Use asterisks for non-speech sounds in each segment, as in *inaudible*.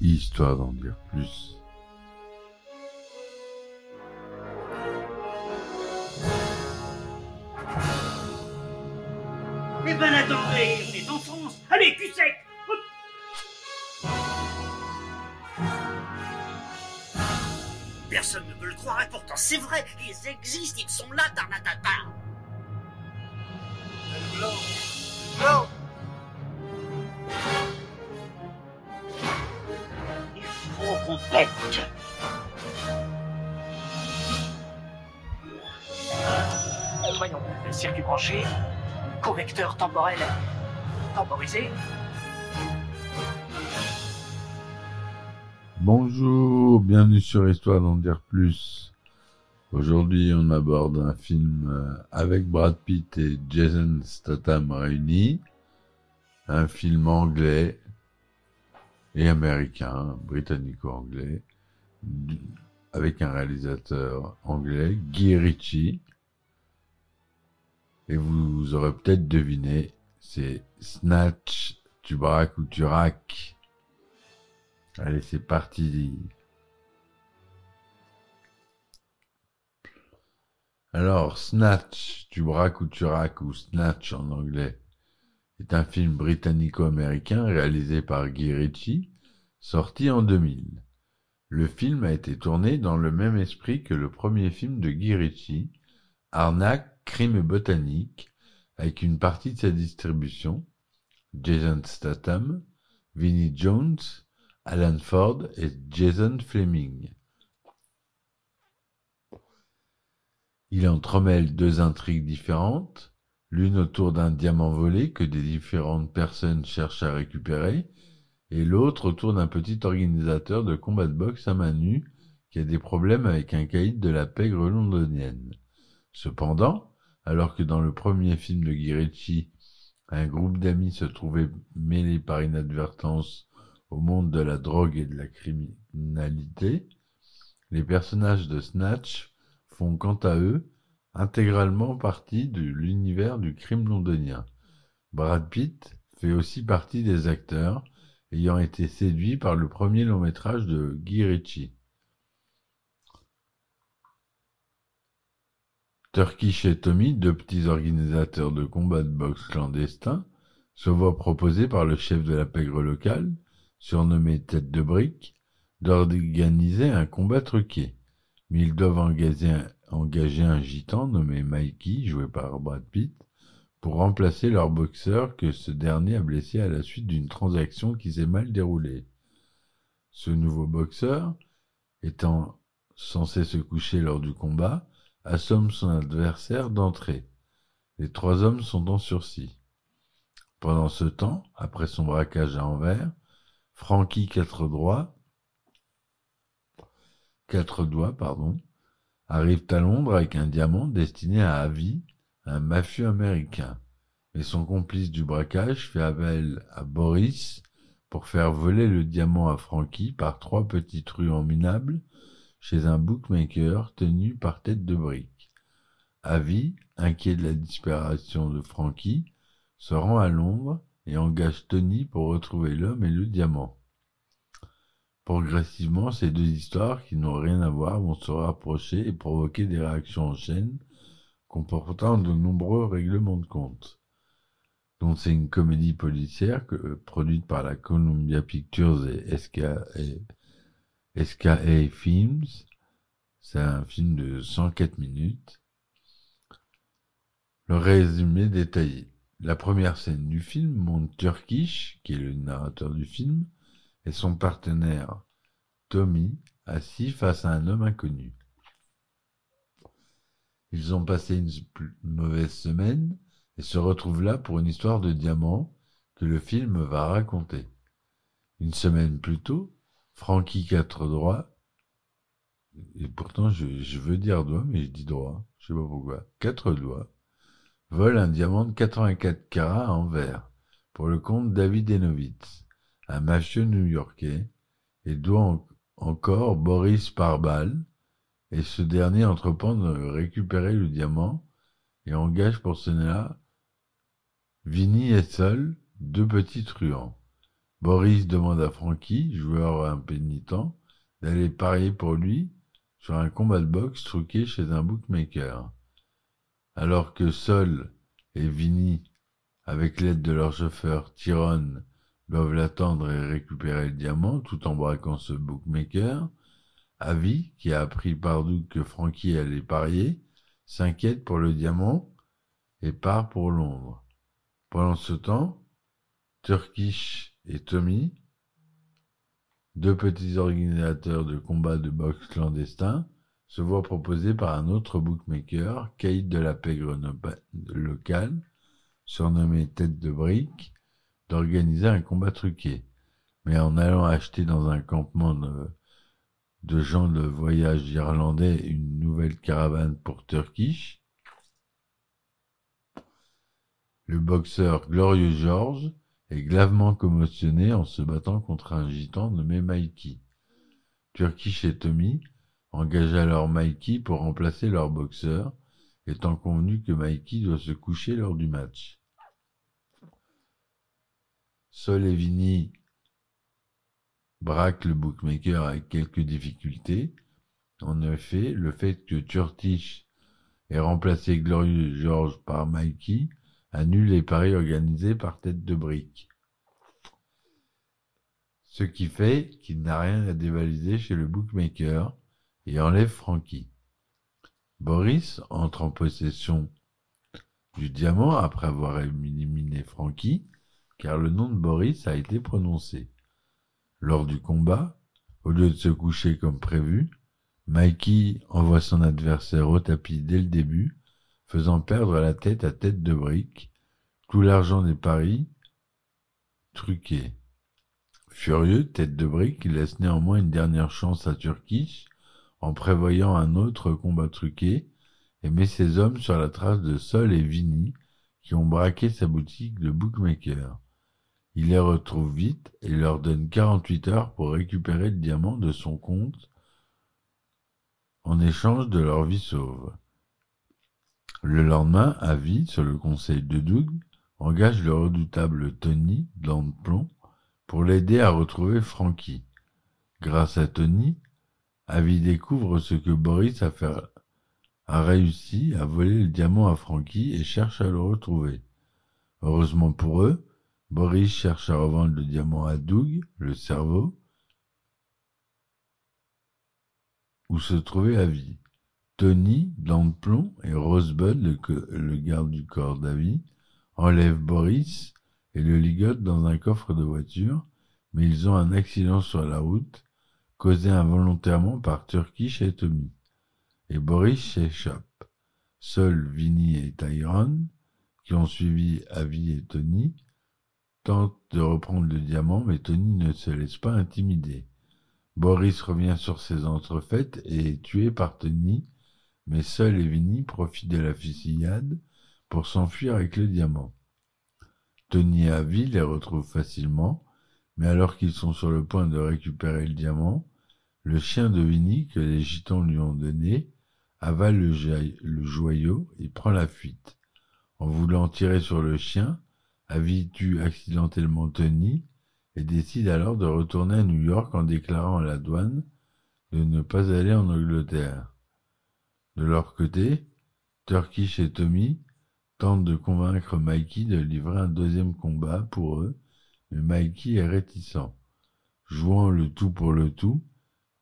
histoire d'en dire plus. Eh ben attendez, on est en France Allez, cul sec. Personne ne veut le croire et pourtant c'est vrai, ils existent, ils sont là, Tarnatata Voyons, circuit branché, correcteur temporel temporisé. Bonjour, bienvenue sur Histoire d'en dire plus. Aujourd'hui, on aborde un film euh, avec Brad Pitt et Jason Statham réunis. Un film anglais et américain, britannico-anglais, avec un réalisateur anglais, Guy Ritchie. Et vous aurez peut-être deviné, c'est Snatch, tu braques ou tu raques. Allez, c'est parti. Alors, Snatch, tu braques ou tu raques, ou Snatch en anglais, est un film britannico-américain réalisé par Guy Ritchie, sorti en 2000. Le film a été tourné dans le même esprit que le premier film de Guy Ritchie, Arnaque, crime botanique, avec une partie de sa distribution, Jason Statham, Vinnie Jones, Alan Ford et Jason Fleming. Il entremêle deux intrigues différentes, l'une autour d'un diamant volé que des différentes personnes cherchent à récupérer, et l'autre autour d'un petit organisateur de combat de boxe à main nue qui a des problèmes avec un caïd de la pègre londonienne. Cependant, alors que dans le premier film de Guy un groupe d'amis se trouvait mêlé par inadvertance au monde de la drogue et de la criminalité, les personnages de Snatch font quant à eux intégralement partie de l'univers du crime londonien. Brad Pitt fait aussi partie des acteurs ayant été séduits par le premier long métrage de Guy Ritchie. Turkish et Tommy, deux petits organisateurs de combats de boxe clandestins, se voient proposer par le chef de la pègre locale, surnommé Tête de Brique, d'organiser un combat truqué. Mais ils doivent engager un, engager un gitan nommé Mikey, joué par Brad Pitt, pour remplacer leur boxeur que ce dernier a blessé à la suite d'une transaction qui s'est mal déroulée. Ce nouveau boxeur, étant censé se coucher lors du combat, assomme son adversaire d'entrée. Les trois hommes sont en sursis. Pendant ce temps, après son braquage à Anvers, Frankie quatre doigts, quatre doigts, pardon, arrive à Londres avec un diamant destiné à Avi, un mafieux américain. Mais son complice du braquage fait appel à Boris pour faire voler le diamant à Frankie par trois petits truands minables chez un bookmaker tenu par tête de brique. Avi, inquiet de la disparition de Frankie, se rend à Londres et engage Tony pour retrouver l'homme et le diamant. Progressivement, ces deux histoires qui n'ont rien à voir vont se rapprocher et provoquer des réactions en chaîne comportant de nombreux règlements de compte. Donc c'est une comédie policière produite par la Columbia Pictures et SK SKA Films. C'est un film de 104 minutes. Le résumé détaillé. La première scène du film montre Turkish, qui est le narrateur du film, et son partenaire Tommy assis face à un homme inconnu. Ils ont passé une mauvaise semaine et se retrouvent là pour une histoire de diamant que le film va raconter. Une semaine plus tôt, Frankie quatre droits, et pourtant je, veux dire doigt, mais je dis droit, je sais pas pourquoi, quatre doigts, vole un diamant de 84 carats en verre pour le compte David Enovitz, un mafieux new-yorkais, et doit en- encore Boris Parbal, et ce dernier entreprend de récupérer le diamant et engage pour cela Vinny et seul deux petits truands. Boris demande à Frankie, joueur impénitent, d'aller parier pour lui sur un combat de boxe truqué chez un bookmaker. Alors que Sol et Vinny, avec l'aide de leur chauffeur Tyrone, doivent l'attendre et récupérer le diamant tout en braquant ce bookmaker, Avi, qui a appris par doute que Frankie allait parier, s'inquiète pour le diamant et part pour Londres. Pendant ce temps, Turkish et Tommy, deux petits organisateurs de combats de boxe clandestins, se voient proposer par un autre bookmaker, Kate de la pègre locale, surnommé Tête de Brique, d'organiser un combat truqué. Mais en allant acheter dans un campement de, de gens de voyage irlandais une nouvelle caravane pour Turkish, le boxeur Glorieux George est gravement commotionné en se battant contre un gitan nommé Mikey. Turkish et Tommy engagent alors Mikey pour remplacer leur boxeur, étant convenu que Mikey doit se coucher lors du match. Sol et Vinny braquent le bookmaker avec quelques difficultés. En effet, le fait que Turkish ait remplacé Glorieux George par Mikey annule les paris organisés par tête de brique. Ce qui fait qu'il n'a rien à dévaliser chez le bookmaker et enlève Frankie. Boris entre en possession du diamant après avoir éliminé Frankie, car le nom de Boris a été prononcé. Lors du combat, au lieu de se coucher comme prévu, Mikey envoie son adversaire au tapis dès le début, faisant perdre la tête à tête de brique, tout l'argent des paris truqués. Furieux, tête de brique, laisse néanmoins une dernière chance à Turkish en prévoyant un autre combat truqué et met ses hommes sur la trace de Sol et Vinny qui ont braqué sa boutique de bookmaker. Il les retrouve vite et leur donne 48 heures pour récupérer le diamant de son compte en échange de leur vie sauve. Le lendemain, Avi, sur le conseil de Doug, engage le redoutable Tony, plomb, pour l'aider à retrouver Frankie. Grâce à Tony, Avi découvre ce que Boris a, a réussi à voler le diamant à Frankie et cherche à le retrouver. Heureusement pour eux, Boris cherche à revendre le diamant à Doug, le cerveau, où se trouvait Avi. Tony, plomb, et Rosebud, le, garde du corps d'Avi, enlèvent Boris et le ligotent dans un coffre de voiture, mais ils ont un accident sur la route, causé involontairement par Turkish et Tommy. Et Boris s'échappe. Seuls Vinny et Tyrone, qui ont suivi Avi et Tony, tentent de reprendre le diamant, mais Tony ne se laisse pas intimider. Boris revient sur ses entrefaites et est tué par Tony, mais seul et Vinny profitent de la fusillade pour s'enfuir avec le diamant. Tony et Avi les retrouvent facilement, mais alors qu'ils sont sur le point de récupérer le diamant, le chien de Vinny que les gitans lui ont donné avale le, le joyau et prend la fuite. En voulant tirer sur le chien, Avi tue accidentellement Tony et décide alors de retourner à New York en déclarant à la douane de ne pas aller en Angleterre. De leur côté, Turkish et Tommy tentent de convaincre Mikey de livrer un deuxième combat pour eux, mais Mikey est réticent. Jouant le tout pour le tout,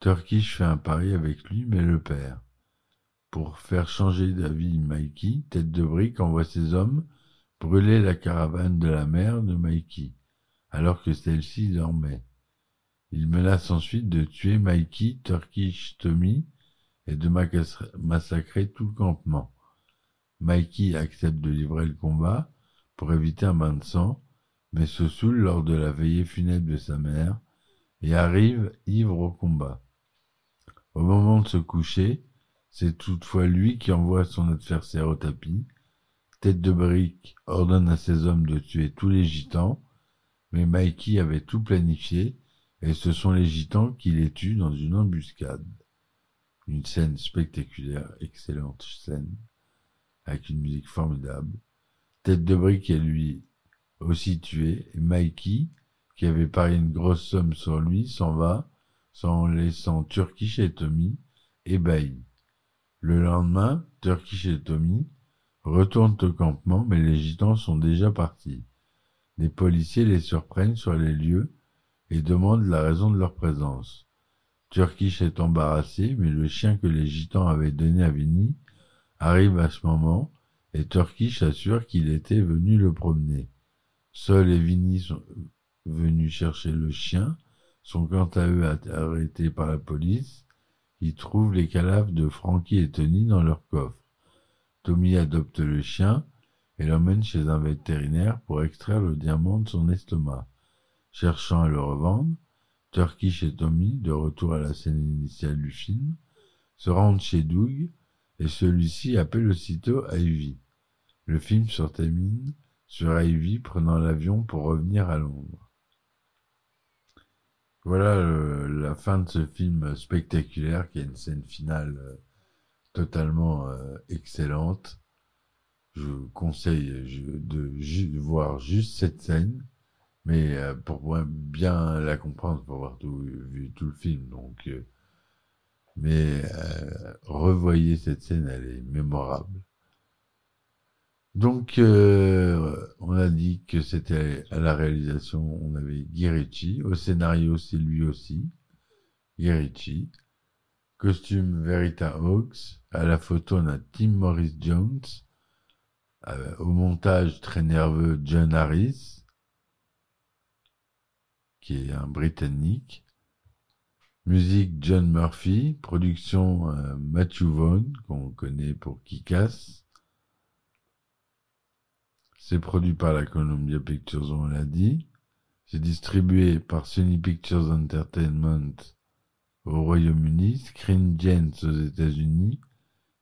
Turkish fait un pari avec lui mais le perd. Pour faire changer d'avis Mikey, Tête de Brique envoie ses hommes brûler la caravane de la mère de Mikey, alors que celle-ci dormait. Il menace ensuite de tuer Mikey, Turkish Tommy et de massacrer tout le campement. Mikey accepte de livrer le combat pour éviter un bain de sang, mais se saoule lors de la veillée funèbre de sa mère et arrive ivre au combat. Au moment de se coucher, c'est toutefois lui qui envoie son adversaire au tapis. Tête de brique ordonne à ses hommes de tuer tous les gitans, mais Mikey avait tout planifié et ce sont les gitans qui les tuent dans une embuscade. Une scène spectaculaire, excellente scène avec une musique formidable. Tête de brique est lui aussi tué, et Mikey, qui avait parié une grosse somme sur lui, s'en va, sans laissant Turkish et Tommy ébahis. Le lendemain, Turkish et Tommy retournent au campement, mais les gitans sont déjà partis. Les policiers les surprennent sur les lieux et demandent la raison de leur présence. Turkish est embarrassé, mais le chien que les gitans avaient donné à Vinny arrive à ce moment et Turkish assure qu'il était venu le promener. Seul et Vinny sont venus chercher le chien, sont quant à eux arrêtés par la police. Ils trouvent les cadavres de Frankie et Tony dans leur coffre. Tommy adopte le chien et l'emmène chez un vétérinaire pour extraire le diamant de son estomac. Cherchant à le revendre, Turkish et Tommy, de retour à la scène initiale du film, se rendent chez Doug et celui-ci appelle aussitôt Ivy. Le film se termine sur Ivy prenant l'avion pour revenir à Londres. Voilà euh, la fin de ce film spectaculaire qui a une scène finale euh, totalement euh, excellente. Je vous conseille de, voir juste cette scène, mais pour bien la comprendre, pour avoir tout, vu tout le film. Donc, mais revoyez cette scène, elle est mémorable. Donc, euh, on a dit que c'était à la réalisation, on avait Guy Au scénario, c'est lui aussi, Guy Costume Verita Hawks. À la photo, on a Tim Morris Jones. Euh, au montage, très nerveux, John Harris, qui est un Britannique. Musique, John Murphy. Production, euh, Matthew Vaughn, qu'on connaît pour Kikas. C'est produit par la Columbia Pictures, on l'a dit. C'est distribué par Sony Pictures Entertainment au Royaume-Uni, Screen Gems aux États-Unis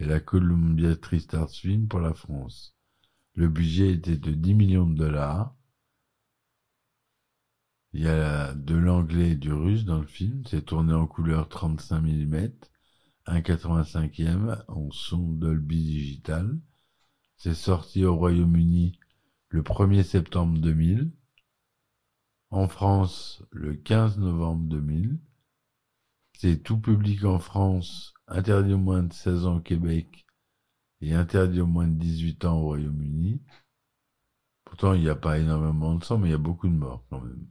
et la Columbia TriStar Film pour la France. Le budget était de 10 millions de dollars. Il y a de l'anglais et du russe dans le film. C'est tourné en couleur 35 mm, 1,85e en son Dolby Digital. C'est sorti au Royaume-Uni le 1er septembre 2000, en France le 15 novembre 2000, c'est tout public en France, interdit au moins de 16 ans au Québec et interdit au moins de 18 ans au Royaume-Uni. Pourtant, il n'y a pas énormément de sang, mais il y a beaucoup de morts quand même.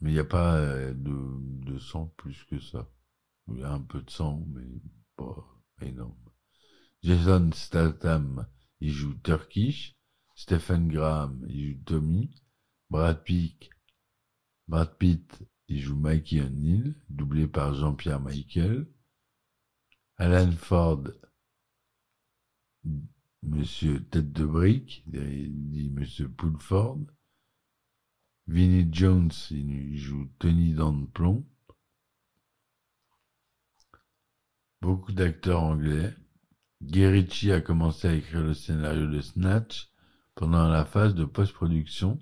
Mais il n'y a pas euh, de, de, sang plus que ça. Il y a un peu de sang, mais pas énorme. Jason Statham, il joue Turkish. Stephen Graham, il joue Tommy. Brad Pitt, Brad Pitt, il joue Mikey O'Neill, doublé par Jean-Pierre Michael. Alan Ford, Monsieur Tête de Brique, dit Monsieur Poulford. Vinnie Jones, il joue Tony Dans Plomb. Beaucoup d'acteurs anglais. Guy a commencé à écrire le scénario de Snatch pendant la phase de post-production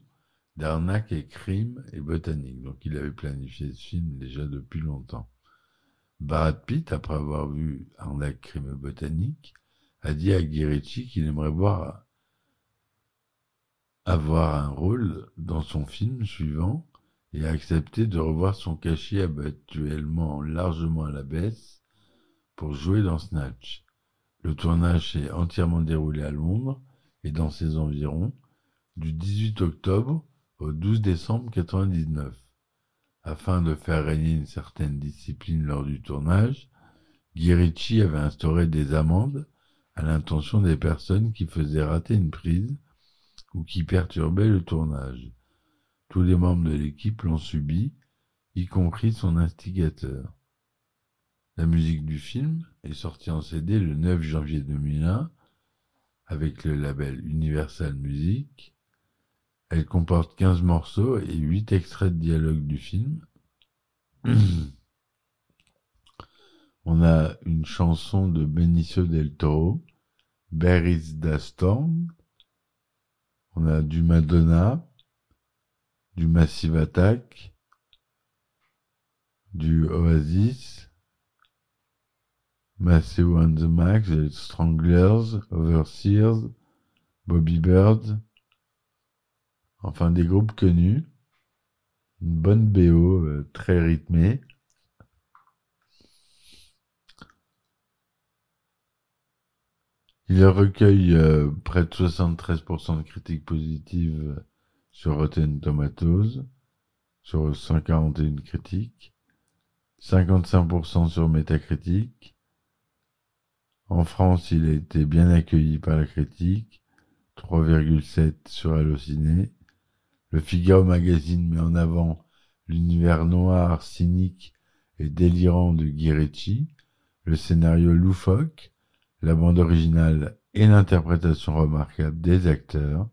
d'Arnaque et Crime et Botanique. Donc il avait planifié ce film déjà depuis longtemps. Brad Pitt, après avoir vu Arnaque, Crime et Botanique, a dit à Guy qu'il aimerait voir avoir un rôle dans son film suivant et a accepté de revoir son cachet habituellement largement à la baisse pour jouer dans Snatch. Le tournage s'est entièrement déroulé à Londres et dans ses environs, du 18 octobre au 12 décembre 1999. Afin de faire régner une certaine discipline lors du tournage, Guy avait instauré des amendes à l'intention des personnes qui faisaient rater une prise ou qui perturbaient le tournage. Tous les membres de l'équipe l'ont subi, y compris son instigateur. La musique du film est sortie en CD le 9 janvier 2001 avec le label Universal Music. Elle comporte 15 morceaux et 8 extraits de dialogue du film. *clears throat* On a une chanson de Benicio del Toro, da Storm. On a du Madonna, du Massive Attack, du Oasis, Matthew and the Max, Stranglers, Overseers, Bobby Bird, enfin des groupes connus. Une bonne BO, euh, très rythmée. Il recueille euh, près de 73% de critiques positives sur Rotten Tomatoes, sur 141 critiques, 55% sur Metacritic. En France, il a été bien accueilli par la critique, 3,7 sur Allociné. Le Figaro Magazine met en avant l'univers noir, cynique et délirant de Guy le scénario loufoque, la bande originale et l'interprétation remarquable des acteurs.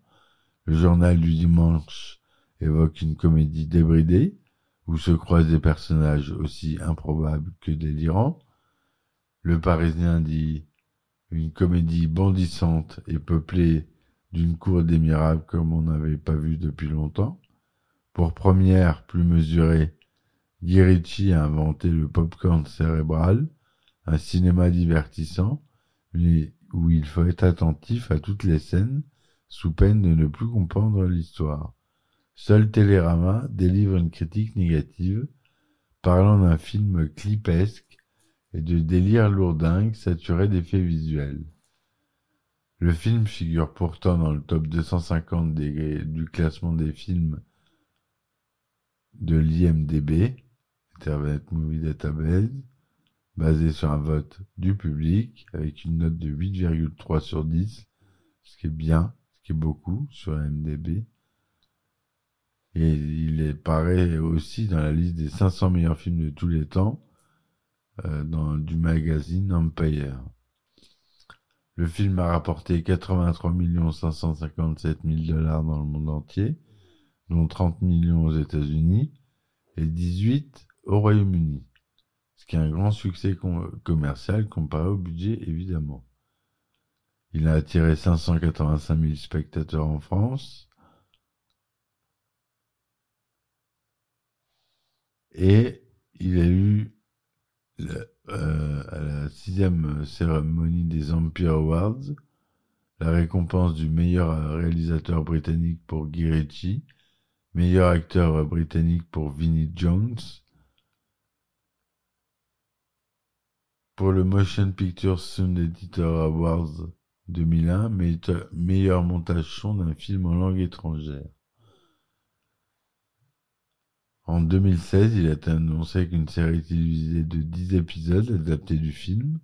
Le journal du dimanche évoque une comédie débridée, où se croisent des personnages aussi improbables que délirants. Le Parisien dit une comédie bondissante et peuplée d'une cour des miracles comme on n'avait pas vu depuis longtemps. Pour première, plus mesurée, Guy a inventé le popcorn cérébral, un cinéma divertissant, où il faut être attentif à toutes les scènes, sous peine de ne plus comprendre l'histoire. Seul Télérama délivre une critique négative, parlant d'un film clipesque et de délire lourdingue saturé d'effets visuels. Le film figure pourtant dans le top 250 du classement des films de l'IMDB, Internet Movie Database, basé sur un vote du public avec une note de 8,3 sur 10, ce qui est bien, ce qui est beaucoup sur IMDB. Et il est pareil aussi dans la liste des 500 meilleurs films de tous les temps euh, dans, du magazine Empire. Le film a rapporté 83 557 000 dollars dans le monde entier, dont 30 millions aux États-Unis et 18 au Royaume-Uni, ce qui est un grand succès commercial comparé au budget évidemment. Il a attiré 585 000 spectateurs en France et il a eu euh, à la sixième cérémonie des Empire Awards, la récompense du meilleur réalisateur britannique pour Guy Ritchie, meilleur acteur britannique pour Vinnie Jones, pour le Motion Picture Sound Editor Awards 2001, meilleur montage son d'un film en langue étrangère. En 2016, il a annoncé qu'une série télévisée de 10 épisodes adaptés du film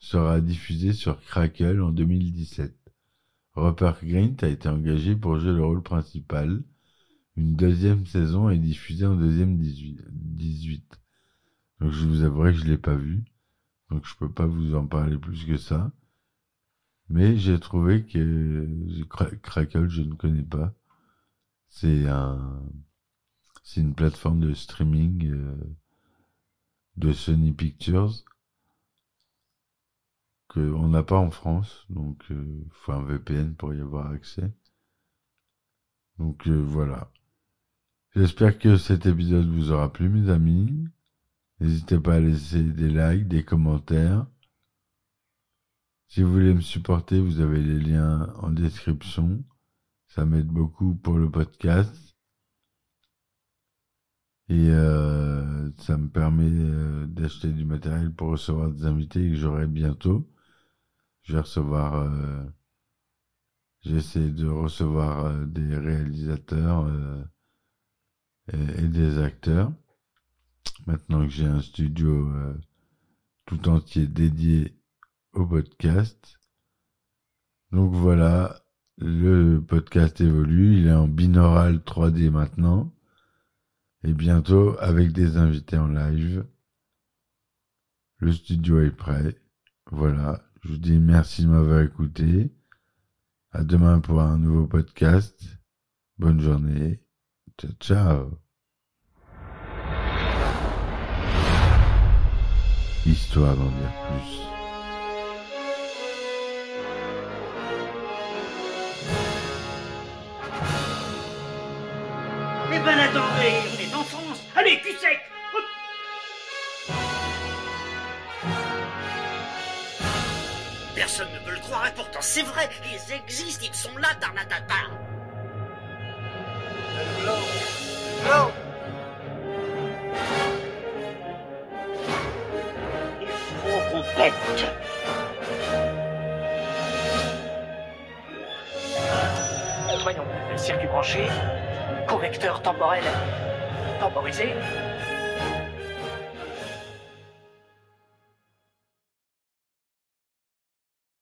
sera diffusée sur Crackle en 2017. Rupert Grint a été engagé pour jouer le rôle principal. Une deuxième saison est diffusée en deuxième 18. Donc je vous avouerai que je l'ai pas vu. Donc je peux pas vous en parler plus que ça. Mais j'ai trouvé que Crackle, je ne connais pas. C'est un c'est une plateforme de streaming euh, de Sony Pictures qu'on n'a pas en France, donc il euh, faut un VPN pour y avoir accès. Donc euh, voilà. J'espère que cet épisode vous aura plu, mes amis. N'hésitez pas à laisser des likes, des commentaires. Si vous voulez me supporter, vous avez les liens en description. Ça m'aide beaucoup pour le podcast. Et euh, ça me permet euh, d'acheter du matériel pour recevoir des invités que j'aurai bientôt. Je vais recevoir, euh, j'essaie de recevoir euh, des réalisateurs et, et, des acteurs. Maintenant que j'ai un studio tout entier dédié au podcast. Donc voilà, le podcast évolue, il est en binaural 3D maintenant et bientôt avec des invités en live. Le studio est prêt. Voilà, je vous dis merci de m'avoir écouté. À demain pour un nouveau podcast. Bonne journée. Ciao, ciao. Histoire d'en dire plus. Eh ben attendez Allez, cul sec. Personne ne peut le croire et pourtant c'est vrai, ils existent, ils sont là, Tarnatata L'eau, l'eau, Net. Voyons, circuit branché, correcteur temporel temporisé,